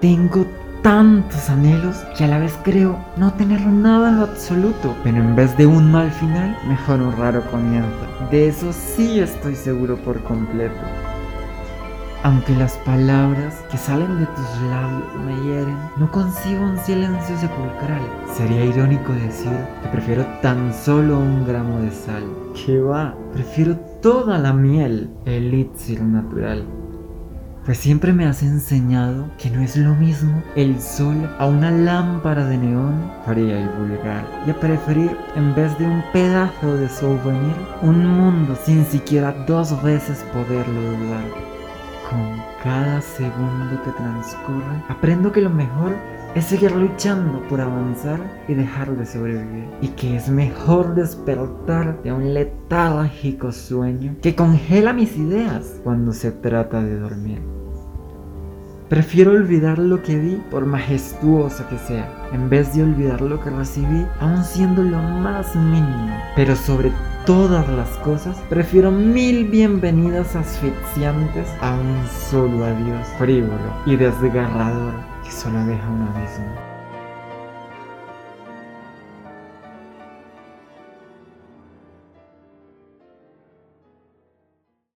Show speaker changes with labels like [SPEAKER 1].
[SPEAKER 1] Tengo tantos anhelos que a la vez creo no tener nada en lo absoluto. Pero en vez de un mal final, mejor un raro comienzo. De eso sí estoy seguro por completo. Aunque las palabras que salen de tus labios me hieren, no consigo un silencio sepulcral. Sería irónico decir que prefiero tan solo un gramo de sal. Que va, prefiero toda la miel, elixir natural. Pues siempre me has enseñado que no es lo mismo el sol a una lámpara de neón fría y vulgar. Y a preferir, en vez de un pedazo de souvenir, un mundo sin siquiera dos veces poderlo dudar. Con cada segundo que transcurre, aprendo que lo mejor es seguir luchando por avanzar y dejar de sobrevivir. Y que es mejor despertar de un letárgico sueño que congela mis ideas cuando se trata de dormir. Prefiero olvidar lo que vi por majestuoso que sea, en vez de olvidar lo que recibí, aun siendo lo más mínimo. Pero sobre todas las cosas, prefiero mil bienvenidas asfixiantes a un solo adiós frívolo y desgarrador que solo deja un abismo.